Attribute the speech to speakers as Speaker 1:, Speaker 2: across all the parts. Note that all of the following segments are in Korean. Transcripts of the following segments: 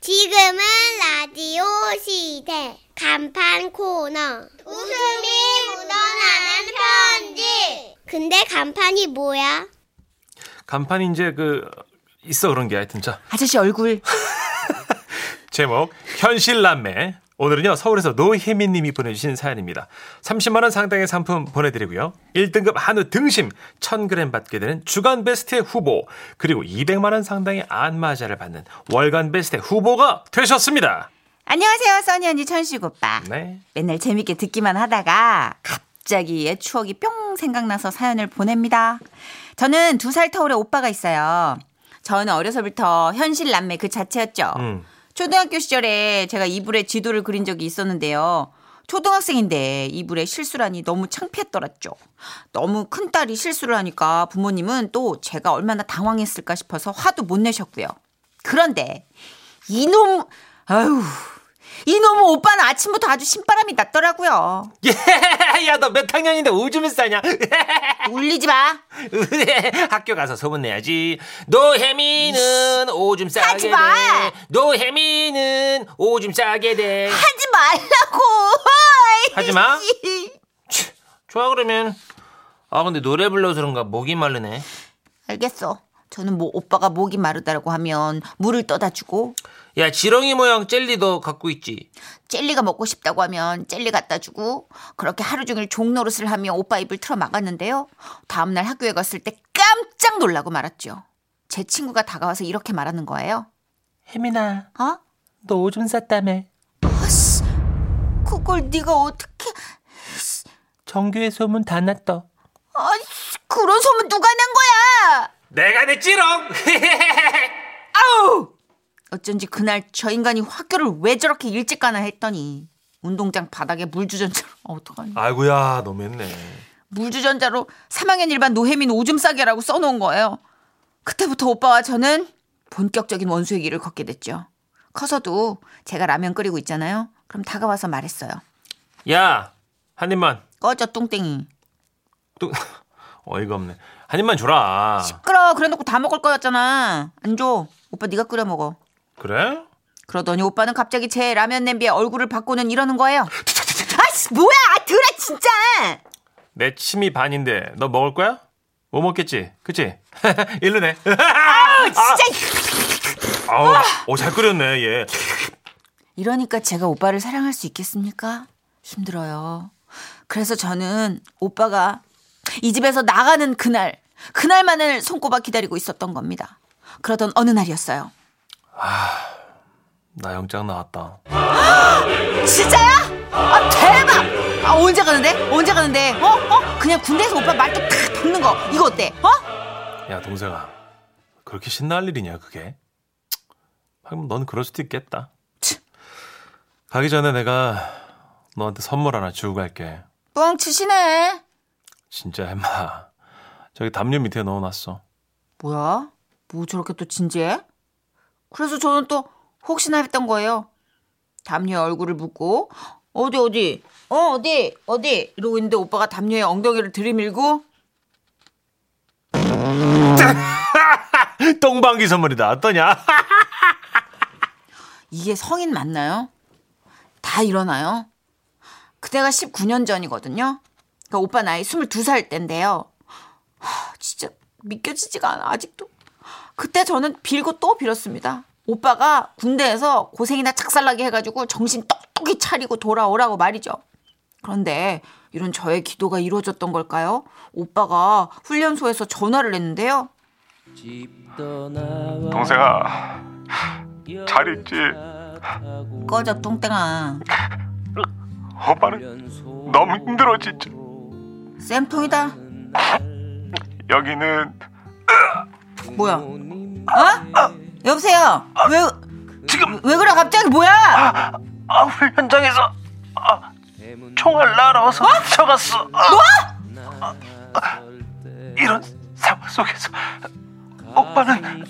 Speaker 1: 지금은 라디오 시대. 간판 코너. 웃음이 묻어나는 편지. 근데 간판이 뭐야?
Speaker 2: 간판이 이제 그 있어 그런 게 하여튼 자.
Speaker 3: 아저씨 얼굴.
Speaker 2: 제목 현실남매 오늘은요 서울에서 노혜민님이 보내주신 사연입니다 30만 원 상당의 상품 보내드리고요 1등급 한우 등심 1000g 받게 되는 주간 베스트 후보 그리고 200만 원 상당의 안마자를 받는 월간 베스트 후보가 되셨습니다
Speaker 3: 안녕하세요, 써니 언니 천식 오빠.
Speaker 2: 네
Speaker 3: 맨날 재밌게 듣기만 하다가 갑자기 옛 추억이 뿅 생각나서 사연을 보냅니다. 저는 두 살 터울의 오빠가 있어요. 저는 어려서부터 현실 남매 그 자체였죠.
Speaker 2: 음.
Speaker 3: 초등학교 시절에 제가 이불에 지도를 그린 적이 있었는데요. 초등학생인데 이불에 실수라니 너무 창피했더랬죠. 너무 큰 딸이 실수를 하니까 부모님은 또 제가 얼마나 당황했을까 싶어서 화도 못 내셨고요. 그런데 이놈 아유 이놈의 오빠는 아침부터 아주 신바람이 났더라고요.
Speaker 2: 야너 몇 학년인데 오줌을 싸냐
Speaker 3: 울리지 마.
Speaker 2: 학교 가서 소문내야지 노혜미는 오줌 싸게
Speaker 3: 하지 마.
Speaker 2: 돼 노혜미는 오줌 싸게 돼
Speaker 3: 하지 말라고.
Speaker 2: 하지 마. 좋아 그러면 아 근데 노래 불러서 그런가 목이 마르네
Speaker 3: 알겠어. 저는 뭐 오빠가 목이 마르다라고 하면 물을 떠다 주고
Speaker 2: 야 지렁이 모양 젤리도 갖고 있지
Speaker 3: 젤리가 먹고 싶다고 하면 젤리 갖다 주고 그렇게 하루 종일 종노릇을 하며 오빠 입을 틀어 막았는데요. 다음날 학교에 갔을 때 깜짝 놀라고 말았죠. 제 친구가 다가와서 이렇게 말하는 거예요.
Speaker 2: 혜민아
Speaker 3: 어?
Speaker 2: 너 오줌 쌌다며
Speaker 3: 아씨, 그걸 네가 어떻게?
Speaker 2: 정규의 소문 다 났다
Speaker 3: 아이씨, 그런 소문 누가 낸 거야?
Speaker 2: 내가 냈지롱
Speaker 3: 아우! 어쩐지 그날 저 인간이 학교를 왜 저렇게 일찍 가나 했더니 운동장 바닥에 물주전자로 어, 어떡하니?
Speaker 2: 아이고야 너무했네
Speaker 3: 물주전자로 3학년 일반 노혜민 오줌 싸개라고 써놓은 거예요. 그때부터 오빠와 저는 본격적인 원수의 길을 걷게 됐죠. 커서도 제가 라면 끓이고 있잖아요. 그럼 다가와서 말했어요.
Speaker 2: 야 한 입만
Speaker 3: 꺼져 뚱땡이.
Speaker 2: 또 어이가 없네 한 입만 줘라
Speaker 3: 시끄러. 그래놓고 다 먹을 거였잖아. 안 줘. 오빠 네가 끓여 먹어.
Speaker 2: 그래?
Speaker 3: 그러더니 오빠는 갑자기 제 라면 냄비에 얼굴을 바꾸는 이러는 거예요. 아씨 뭐야 드라 진짜.
Speaker 2: 내 침이 반인데 너 먹을 거야? 못 먹겠지 그치? 일르네
Speaker 3: 진짜
Speaker 2: 아우 오잘 끓였네 얘
Speaker 3: 이러니까 제가 오빠를 사랑할 수 있겠습니까? 힘들어요. 그래서 저는 오빠가 이 집에서 나가는 그날, 그날만을 손꼽아 기다리고 있었던 겁니다. 그러던 어느 날이었어요.
Speaker 2: 나 영장 나왔다
Speaker 3: 진짜야? 아, 대박! 아, 언제 가는데? 언제 가는데? 어? 어? 그냥 군대에서 오빠 말뚝 탁 박는 거. 이거 어때? 어?
Speaker 2: 야 동생아 그렇게 신날 일이냐 그게 하긴 넌 그럴 수도 있겠다
Speaker 3: 치.
Speaker 2: 가기 전에 내가 너한테 선물 하나 주고 갈게
Speaker 3: 뻥치시네.
Speaker 2: 진짜 햄마 저기 담요 밑에 넣어놨어
Speaker 3: 뭐야? 뭐 저렇게 또 진지해? 그래서 저는 또 혹시나 했던 거예요. 담요에 얼굴을 묻고 어디 어디 어 어디 어디 이러고 있는데 오빠가 담요에 엉덩이를 들이밀고
Speaker 2: 똥방귀 선물이다 어떠냐
Speaker 3: 이게 성인 맞나요? 다 일어나요? 그때가 19년 전이거든요. 그러니까 오빠 나이 22살 때인데요. 하, 진짜 믿겨지지가 않아 아직도. 그때 저는 빌고 또 빌었습니다. 오빠가 군대에서 고생이나 착살나게 해가지고 정신 똑똑히 차리고 돌아오라고 말이죠. 그런데 이런 저의 기도가 이루어졌던 걸까요? 오빠가 훈련소에서 전화를 했는데요.
Speaker 2: 동생아 잘 있지
Speaker 3: 꺼져 똥땡아.
Speaker 2: 오빠는 너무 힘들어 진짜
Speaker 3: 쌤통이다.
Speaker 2: 여기는
Speaker 3: 뭐야? 어? 여보세요? 왜,
Speaker 2: 지금
Speaker 3: 왜 그래, 갑자기 뭐야?
Speaker 2: 아, 현장에서 아, 총알 날아와서 쳐갔어 뭐? 이런 상황 속에서 오빠는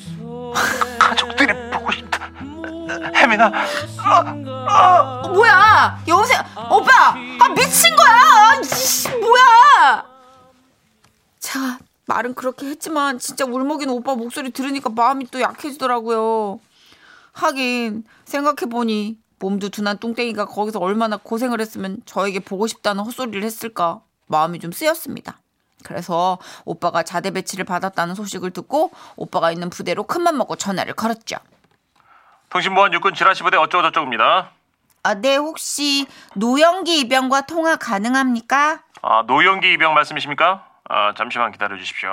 Speaker 2: 가족들이 보고 싶다 혜민아
Speaker 3: 어, 뭐야? 여보세요? 오빠! 아, 미친 거야! 아, 이씨, 뭐야! 제가 말은 그렇게 했지만, 진짜 울먹이는 오빠 목소리 들으니까 마음이 또 약해지더라고요. 하긴 생각해보니 몸도 둔한 뚱땡이가 거기서 얼마나 고생을 했으면 저에게 보고 싶다는 헛소리를 했을까 마음이 좀 쓰였습니다. 그래서 오빠가 자대 배치를 받았다는 소식을 듣고 오빠가 있는 부대로 큰맘 먹고 전화를 걸었죠.
Speaker 2: 통신보안 육군 지라시 부대 어쩌고저쩌고입니다.
Speaker 3: 아, 네, 혹시 노영기 입영과 통화 가능합니까?
Speaker 2: 아, 노영기 이병 말씀이십니까? 아, 잠시만 기다려 주십시오.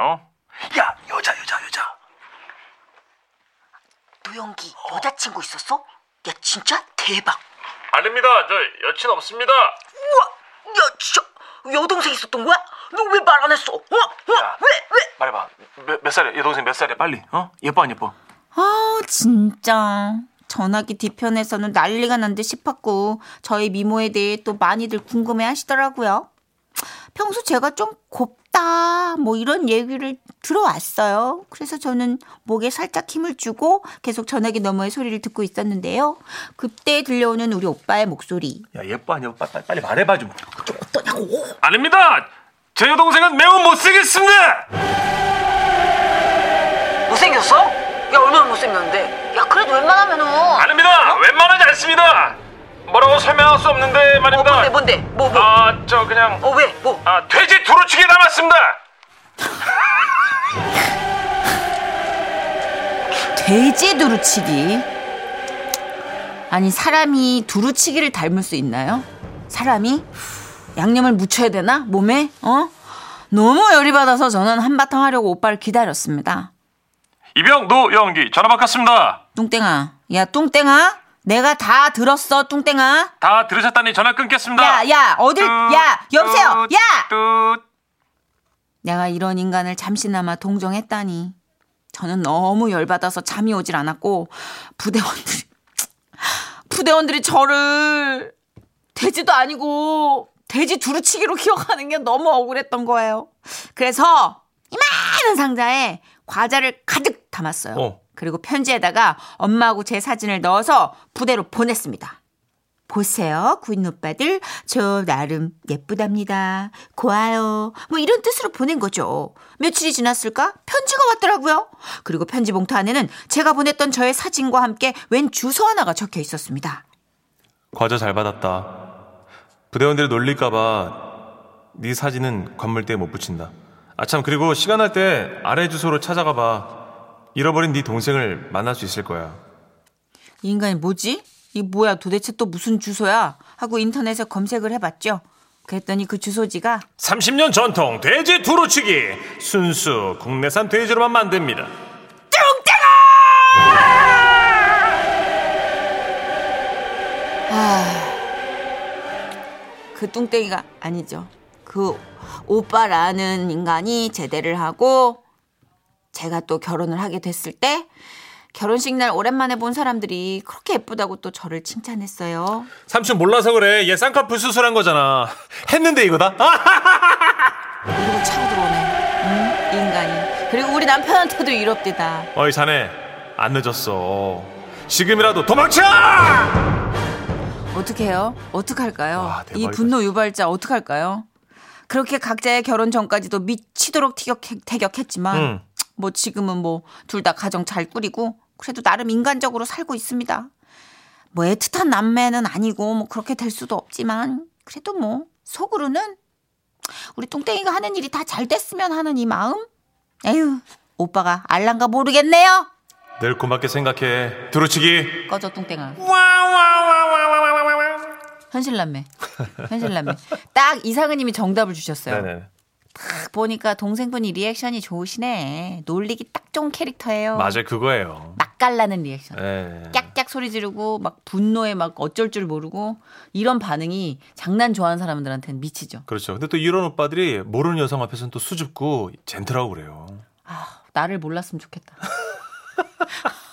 Speaker 2: 야, 여자, 여자, 여자.
Speaker 3: 노영기 여자친구 있었어? 야, 진짜 대박.
Speaker 2: 아닙니다. 저 여친 없습니다.
Speaker 3: 우와, 야, 진짜 여동생 있었던 거야? 너 왜 말 안 했어? 어? 어?
Speaker 2: 야.
Speaker 3: 왜? 왜?
Speaker 2: 말해봐. 몇, 몇 살이야? 얘 동생 몇 살이야? 빨리. 어? 예뻐 안 예뻐?
Speaker 3: 아, 진짜. 전화기 뒤편에서는 난리가 난 듯 싶었고, 저희 미모에 대해 또 많이들 궁금해 하시더라고요. 평소 제가 좀 곱 다, 뭐 이런 얘기를 들어왔어요. 그래서 저는 목에 살짝 힘을 주고 계속 전화기 너머의 소리를 듣고 있었는데요. 그때 들려오는 우리 오빠의 목소리.
Speaker 2: 야, 예뻐 안 예뻐? 빨리, 빨리, 빨리 말해봐 좀.
Speaker 3: 어떠냐고.
Speaker 2: 아닙니다. 제 여동생은 매우 못생겼습니다.
Speaker 3: 못생겼어? 야, 얼마나 못생겼는데? 야, 그래도 웬만하면은.
Speaker 2: 아닙니다. 웬만하지 않습니다. 뭐라고 설명할 수 없는데 말입니다.
Speaker 3: 뭔데? 뭐,
Speaker 2: 아, 저 그냥
Speaker 3: 어, 왜? 뭐?
Speaker 2: 아, 돼지 두루치기 남았습니다.
Speaker 3: 돼지 두루치기. 아니 사람이 두루치기를 닮을 수 있나요? 사람이 양념을 묻혀야 되나 몸에? 어? 너무 열이 받아서 저는 한바탕 하려고 오빠를 기다렸습니다.
Speaker 2: 이병 노영기 전화 바꿨습니다.
Speaker 3: 뚱땡아, 야 뚱땡아, 내가 다 들었어 뚱땡아.
Speaker 2: 다 들으셨다니 전화 끊겠습니다.
Speaker 3: 야, 야, 어딜,
Speaker 2: 뚜,
Speaker 3: 야, 여보세요,
Speaker 2: 뚜,
Speaker 3: 야.
Speaker 2: 뚜.
Speaker 3: 내가 이런 인간을 잠시나마 동정했다니. 저는 너무 열받아서 잠이 오질 않았고 부대원들이 부대원들이 저를 돼지도 아니고 돼지 두루치기로 기억하는 게 너무 억울했던 거예요. 그래서 이만한 상자에 과자를 가득 담았어요.
Speaker 2: 어.
Speaker 3: 그리고 편지에다가 엄마하고 제 사진을 넣어서 부대로 보냈습니다. 보세요, 구인 오빠들. 저 나름 예쁘답니다. 고와요. 뭐 이런 뜻으로 보낸 거죠. 며칠이 지났을까? 편지가 왔더라고요. 그리고 편지 봉투 안에는 제가 보냈던 저의 사진과 함께 웬 주소 하나가 적혀 있었습니다.
Speaker 2: 과자 잘 받았다. 부대원들이 놀릴까봐 네 사진은 관물대에 못 붙인다. 아참 그리고 시간 날 때 아래 주소로 찾아가봐. 잃어버린 네 동생을 만날 수 있을 거야.
Speaker 3: 이 인간이 뭐지? 이 뭐야 도대체 또 무슨 주소야? 하고 인터넷에 검색을 해봤죠. 그랬더니 그 주소지가
Speaker 2: 30년 전통 돼지 두루치기 순수 국내산 돼지로만 만듭니다.
Speaker 3: 그 뚱땡이가 아니죠. 그 오빠라는 인간이 제대를 하고 제가 또 결혼을 하게 됐을 때 결혼식 날 오랜만에 본 사람들이 그렇게 예쁘다고 또 저를 칭찬했어요.
Speaker 2: 삼촌 몰라서 그래. 얘 쌍꺼풀 수술한 거잖아. 했는데 이거다.
Speaker 3: 그리고 차고 들어오네. 응? 이 인간이. 그리고 우리 남편한테도 이럽디다.
Speaker 2: 어이 자네 안 늦었어. 지금이라도 도망쳐!
Speaker 3: 어떡해요? 어떡할까요?
Speaker 2: 와,
Speaker 3: 이. 분노 유발자 어떡할까요? 그렇게 각자의 결혼 전까지도 미치도록 티격, 태격했지만
Speaker 2: 응.
Speaker 3: 뭐 지금은 뭐 둘 다 가정 잘 꾸리고 그래도 나름 인간적으로 살고 있습니다. 뭐 애틋한 남매는 아니고 뭐 그렇게 될 수도 없지만 그래도 뭐 속으로는 우리 똥땡이가 하는 일이 다 잘 됐으면 하는 이 마음? 에휴 오빠가 알란가 모르겠네요.
Speaker 2: 늘 고맙게 생각해. 두루치기.
Speaker 3: 꺼져 똥땡아. 현실남매. 현실남매. 딱 이상은님이 정답을 주셨어요.
Speaker 2: 네네.
Speaker 3: 딱 보니까 동생분이 reaction이 좋으시네. 놀리기 딱 좋은 캐릭터예요.
Speaker 2: 맞아요 그거예요.
Speaker 3: 맛깔나는 리액션.
Speaker 2: 예.
Speaker 3: 깍깍 소리 지르고 막 분노에 막 어쩔 줄 모르고 이런 반응이 장난 좋아하는 사람들한테는 미치죠.
Speaker 2: 그렇죠. 근데 또 이런 오빠들이 모르는 여성 앞에서는 또 수줍고 gentle하고 그래요.
Speaker 3: 아, 나를 몰랐으면 좋겠다.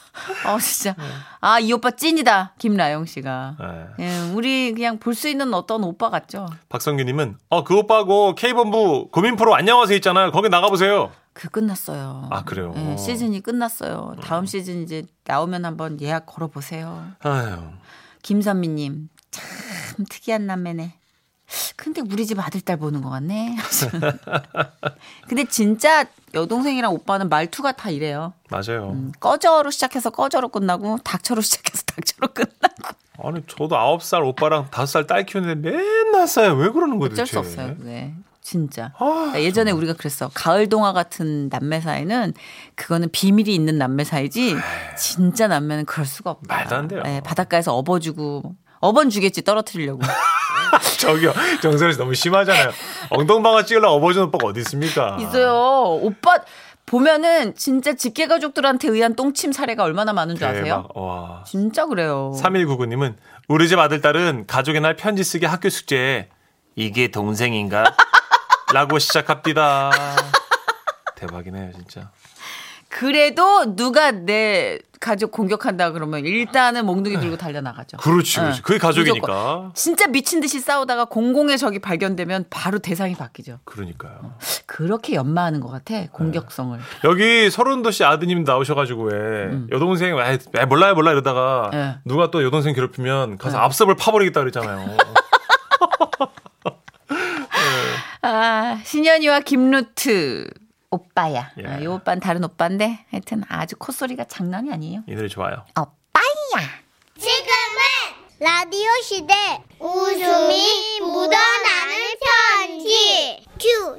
Speaker 3: 어, 진짜. 아, 이 오빠 찐이다. 김라영 씨가.
Speaker 2: 예.
Speaker 3: 예, 우리 그냥 볼 수 있는 어떤 오빠 같죠?
Speaker 2: 박성규님은 어 그 오빠하고 K본부 고민 프로 안녕하세요 있잖아요. 거기 나가보세요.
Speaker 3: 그 끝났어요.
Speaker 2: 아, 그래요?
Speaker 3: 예, 시즌이 끝났어요. 다음 시즌 이제 나오면 한번 예약 걸어보세요.
Speaker 2: 아유.
Speaker 3: 김선미님, 참 특이한 남매네. 근데 우리 집 아들 딸 보는 것 같네. 근데 진짜 여동생이랑 오빠는 말투가 다 이래요.
Speaker 2: 맞아요.
Speaker 3: 음, 꺼져로 시작해서 꺼져로 끝나고 닥쳐로 시작해서 닥쳐로 끝나고
Speaker 2: 아니 저도 아홉 살 오빠랑 다섯 살 딸 키우는데 맨날 싸요. 왜 그러는 거예요?
Speaker 3: 어쩔 수
Speaker 2: 도대체?
Speaker 3: 없어요. 네. 진짜.
Speaker 2: 아,
Speaker 3: 그러니까 예전에 우리가 그랬어. 가을 동화 같은 남매 사이는 그거는 비밀이 있는 남매 사이지 진짜 남매는 그럴 수가 없다.
Speaker 2: 말도 안 돼요.
Speaker 3: 네, 바닷가에서 업어주고 업은 주겠지 떨어뜨리려고.
Speaker 2: 저기요 정선이 씨 너무 심하잖아요. 엉덩방아 찍으려고 업어주는 오빠가 어디 있습니까?
Speaker 3: 있어요. 오빠 보면은 진짜 직계 가족들한테 의한 똥침 사례가 얼마나 많은 줄 아세요?
Speaker 2: 대박. 와.
Speaker 3: 진짜 그래요.
Speaker 2: 3199님은 우리 집 아들 딸은 가족의 날 편지 쓰기 학교 숙제에 이게 동생인가? 라고 시작합니다. 대박이네요, 진짜.
Speaker 3: 그래도 누가 내 가족 공격한다 그러면 일단은 몽둥이 들고 달려 나가죠.
Speaker 2: 그렇지, 그렇지. 그게 가족이니까.
Speaker 3: 무조건. 진짜 미친 듯이 싸우다가 공공의 적이 발견되면 바로 대상이 바뀌죠.
Speaker 2: 그러니까요.
Speaker 3: 그렇게 연마하는 것 같아 공격성을.
Speaker 2: 여기 서른도 씨 아드님 나오셔가지고 왜 여동생 에, 에, 몰라요 몰라 이러다가
Speaker 3: 음. 네.
Speaker 2: 누가 또 여동생 괴롭히면 가서 앞섭을 파버리겠다 그랬잖아요.
Speaker 3: 아 신현이와 김루트 오빠야.
Speaker 2: 예.
Speaker 3: 아, 이 오빠는 다른 오빠인데 하여튼 아주 콧소리가 장난이 아니에요.
Speaker 2: 이 노래 좋아요.
Speaker 3: 오빠야.
Speaker 1: 지금은 라디오 시대 웃음이 묻어나는 편지 큐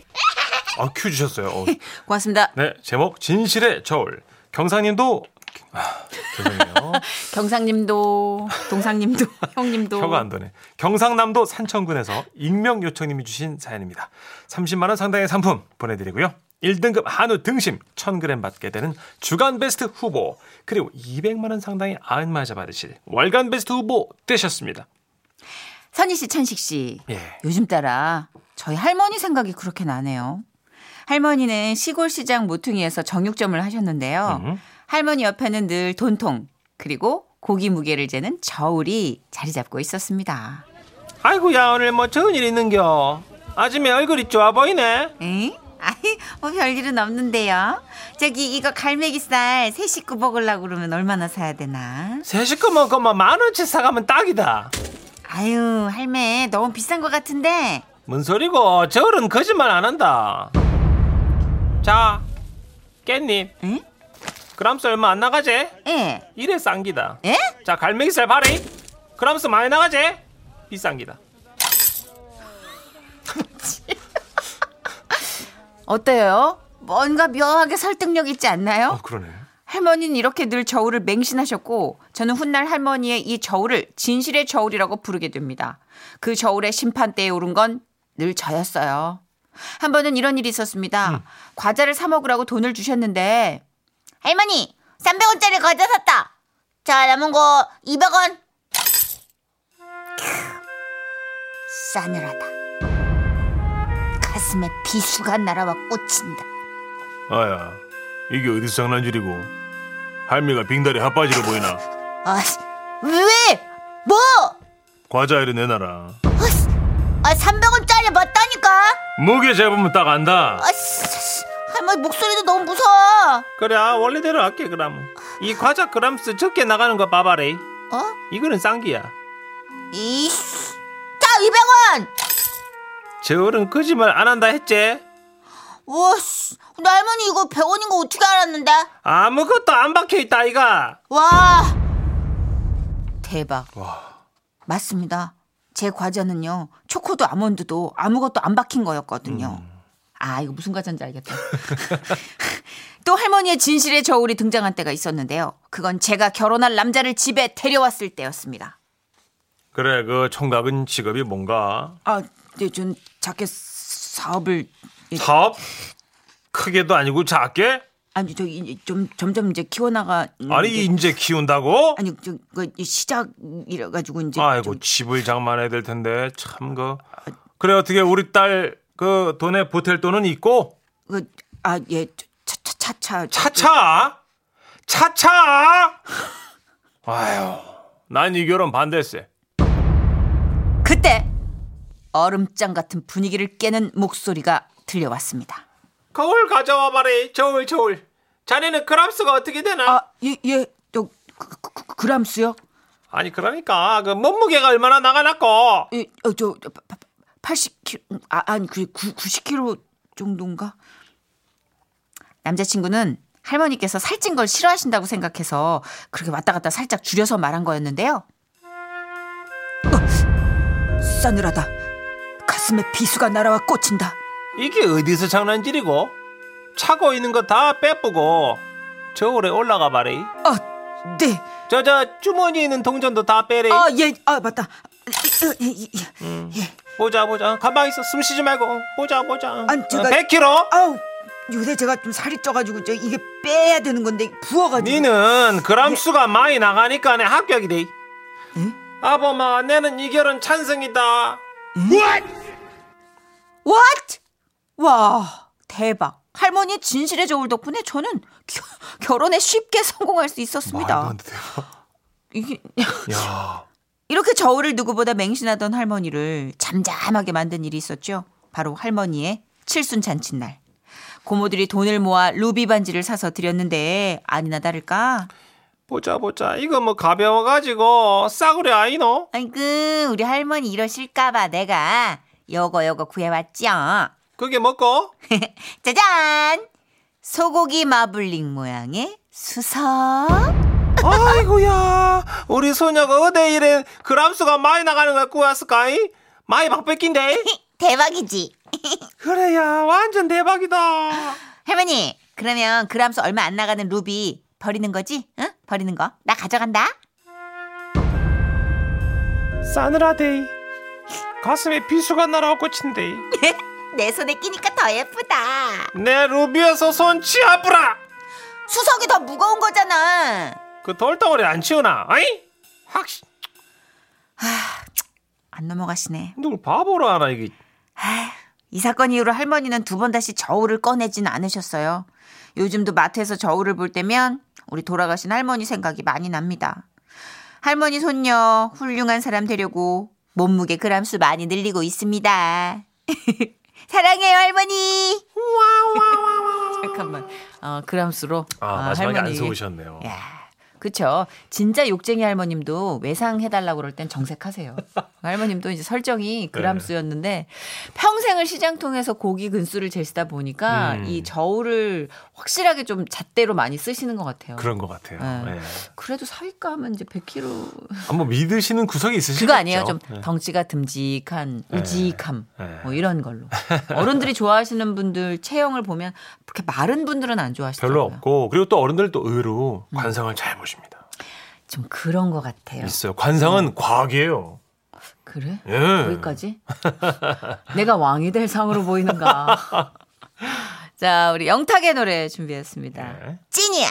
Speaker 2: 아, 큐 주셨어요. 어.
Speaker 3: 고맙습니다.
Speaker 2: 네, 제목 진실의 저울. 경상님도 아, 죄송해요.
Speaker 3: 경상님도 동상님도 형님도
Speaker 2: 혀가 안 도네. 경상남도 산청군에서 익명 요청님이 주신 사연입니다. 30만 원 상당의 상품 보내드리고요. 1등급 한우 등심 1000g 받게 되는 주간 베스트 후보 그리고 200만 원 상당의 안마의자 받으실 월간 베스트 후보 되셨습니다.
Speaker 3: 선희 씨, 천식 씨.
Speaker 2: 예.
Speaker 3: 요즘 따라 저희 할머니 생각이 그렇게 나네요. 할머니는 시골 시장 모퉁이에서 정육점을 하셨는데요.
Speaker 2: 음.
Speaker 3: 할머니 옆에는 늘 돈통 그리고 고기 무게를 재는 저울이 자리 잡고 있었습니다.
Speaker 2: 아이고야 오늘 뭐 좋은 일 있는겨. 아줌에 얼굴이 좋아 보이네.
Speaker 3: 에? 아이, 뭐 별일은 없는데요. 저기 이거 갈매기살 새 식구 먹으려고 그러면 얼마나 사야 되나?
Speaker 2: 세 식구 먹고 뭐만 원치 사가면 딱이다.
Speaker 3: 아유, 할매 너무 비싼 것 같은데.
Speaker 2: 뭔 소리고 저울은 거짓말 안 한다. 자, 깻잎.
Speaker 3: 응?
Speaker 2: 그람수 얼마 안 나가지?
Speaker 3: 예.
Speaker 2: 이래 싼 기다.
Speaker 3: 예?
Speaker 2: 자, 갈매기살 바리. 그람수 많이 나가지? 비싼 기다.
Speaker 3: 어때요? 뭔가 묘하게 설득력 있지 않나요?
Speaker 2: 어, 그러네.
Speaker 3: 할머니는 이렇게 늘 저울을 맹신하셨고 저는 훗날 할머니의 이 저울을 진실의 저울이라고 부르게 됩니다. 그 저울의 심판대에 오른 건 늘 저였어요. 한 번은 이런 일이 있었습니다. 과자를 사 먹으라고 돈을 주셨는데 할머니 300원짜리 과자 샀다. 자 남은 거 200원. 싸늘하다. 가슴에 비수가 날아와 꽂힌다.
Speaker 2: 아야, 이게 어디서 장난질이고? 할미가 빙다리 핫바지로 보이나?
Speaker 3: 아, 왜? 뭐?
Speaker 2: 과자 이리 내놔라.
Speaker 3: 아, 300원짜리 맞다니까?
Speaker 2: 무게 재보면 딱 안다.
Speaker 3: 아, 할머니 목소리도 너무 무서워.
Speaker 2: 그래, 원래대로 할게 그럼. 이 과자 그람수 적게 나가는 거 봐봐래.
Speaker 3: 어?
Speaker 2: 이거는 싼 기야.
Speaker 3: 이씨. 자, 200원!
Speaker 2: 저울은 거짓말 안 한다 했지?
Speaker 3: 와, 씨. 근데 할머니 이거 100원인 거 어떻게 알았는데?
Speaker 2: 아무것도 안 박혀 있다 이가.
Speaker 3: 와. 대박.
Speaker 2: 와,
Speaker 3: 맞습니다. 제 과자는요, 초코도 아몬드도 아무것도 안 박힌 거였거든요. 아, 이거 무슨 과자인지 알겠다. 또 할머니의 진실의 저울이 등장한 때가 있었는데요. 그건 제가 결혼할 남자를 집에 데려왔을 때였습니다.
Speaker 2: 그래 그 총각은 직업이 뭔가?
Speaker 3: 아, 네, 전 작게 사업을 예,
Speaker 2: 사업? 크게도 아니고 작게?
Speaker 3: 아니 저 이- 좀 점점 이제 키워나가
Speaker 2: 아니 이제 키운다고?
Speaker 3: 아니 저그 시작이라 가지고 이제
Speaker 2: 아이고
Speaker 3: 좀-
Speaker 2: 집을 장만해야 될 텐데 참 그. 그래 어떻게 우리 딸 그 돈에 보탤 돈은 있고
Speaker 3: 그, 아, 예, 차차차
Speaker 2: 차 차 차차. 아유, 난 이 결혼 반대세.
Speaker 3: 얼음장 같은 분위기를 깨는 목소리가 들려왔습니다.
Speaker 2: 거울 가져와 봐래. 저울 저울. 자네는 그람수가 어떻게 되나?
Speaker 3: 아, 예, 예, 또 그, 그, 그, 그람수요?
Speaker 2: 아니 그러니까 그 몸무게가 얼마나 나가놨고
Speaker 3: 예, 어, 저, 저 바, 80kg, 아, 아니, 그 90kg 정도인가? 남자친구는 할머니께서 살찐 걸 싫어하신다고 생각해서 그렇게 왔다 갔다 살짝 줄여서 말한 거였는데요. 어, 싸늘하다. 가슴에 비수가 날아와 꽂힌다.
Speaker 2: 이게 어디서 장난질이고? 차고 있는 거 다 빼쁘고 저울에 올라가 봐래.
Speaker 3: 아, 네.
Speaker 2: 저저 주머니에 있는 동전도 다 빼래.
Speaker 3: 아, 예, 아, 맞다. 어, 예, 예, 예.
Speaker 2: 보자 보자. 가만히 있어. 숨 쉬지 말고. 보자 보자.
Speaker 3: 아니, 제가-
Speaker 2: 100kg?
Speaker 3: 아우, 요새 제가 좀 살이 쪄가지고 저 이게 빼야 되는 건데 부어가지고.
Speaker 2: 니는 그람 수가 많이 나가니까 내 합격이래. 아범아, 내는 이 결혼 찬성이다.
Speaker 3: What? 와, 대박. 할머니의 진실의 저울 덕분에 저는 겨, 결혼에 쉽게 성공할 수 있었습니다. 이게
Speaker 4: 야,
Speaker 3: 이렇게 저울을 누구보다 맹신하던 할머니를 잠잠하게 만든 일이 있었죠. 바로 할머니의 칠순 잔칫날. 고모들이 돈을 모아 루비 반지를 사서 드렸는데 아니나 다를까
Speaker 2: 보자 보자. 이거 뭐 가벼워가지고 싸구려 아이노?
Speaker 3: 아이고 우리 할머니 이러실까봐 내가 요거 요거 구해왔죠.
Speaker 2: 그게 먹고?
Speaker 3: 짜잔! 소고기 마블링 모양의 수석.
Speaker 2: 아이고야 우리 소녀가 어디 이래 그람수가 많이 나가는 걸 구웠을까이? 많이 막 뺏긴데?
Speaker 3: 대박이지.
Speaker 2: 그래야 완전 대박이다
Speaker 3: 할머니, 그러면 그람수 얼마 안 나가는 루비 버리는 거지? 응? 버리는 거. 나 가져간다.
Speaker 2: 싸늘하대 가슴에 비수가 날아와 꽂힌대
Speaker 3: 내 손에 끼니까 더 예쁘다.
Speaker 2: 내 루비에서 손 치아부라
Speaker 3: 수석이 더 무거운 거잖아.
Speaker 2: 그 돌덩어리 안 치우나? 아이? 확 씨,
Speaker 3: 안 넘어가시네.
Speaker 2: 누굴 바보로 하나 이게
Speaker 3: 이 사건 이후로 할머니는 두 번 다시 저울을 꺼내지는 않으셨어요. 요즘도 마트에서 저울을 볼 때면 우리 돌아가신 할머니 생각이 많이 납니다. 할머니 손녀 훌륭한 사람 되려고 몸무게 그람수 많이 늘리고 있습니다. 사랑해요 할머니. 잠깐만. 어, 그람수로
Speaker 4: 아, 마지막에 안 속으셨네요.
Speaker 3: 야, 그쵸. 진짜 욕쟁이 할머님도 외상 해달라고 그럴 땐 정색하세요. 할머님도 이제 설정이 그람수였는데 평생을 시장 통해서 고기 근수를 재시다 보니까
Speaker 4: 음.
Speaker 3: 이 저울을 확실하게 좀 잣대로 많이 쓰시는 것 같아요.
Speaker 4: 그런 것 같아요.
Speaker 3: 네.
Speaker 4: 네.
Speaker 3: 그래도 살까 하면 이제 100kg.
Speaker 4: 한번 믿으시는 구석이 있으시죠?
Speaker 3: 그거 아니에요. 좀
Speaker 4: 네.
Speaker 3: 덩치가 듬직한 우직함
Speaker 4: 네.
Speaker 3: 뭐 이런 걸로. 어른들이 좋아하시는 분들 체형을 보면 그렇게 마른 분들은 안 좋아하시더라고요.
Speaker 4: 별로 없고 그리고 또 어른들도 의외로
Speaker 3: 음.
Speaker 4: 관상을 잘 보십니다.
Speaker 3: 좀 그런 것 같아요.
Speaker 4: 있어요. 관상은 과학이에요.
Speaker 3: 그래?
Speaker 4: 예.
Speaker 3: 거기까지? 내가 왕이 될 상으로 보이는가? 자, 우리 영탁의 노래 준비했습니다.
Speaker 4: 네.
Speaker 3: 찐이야.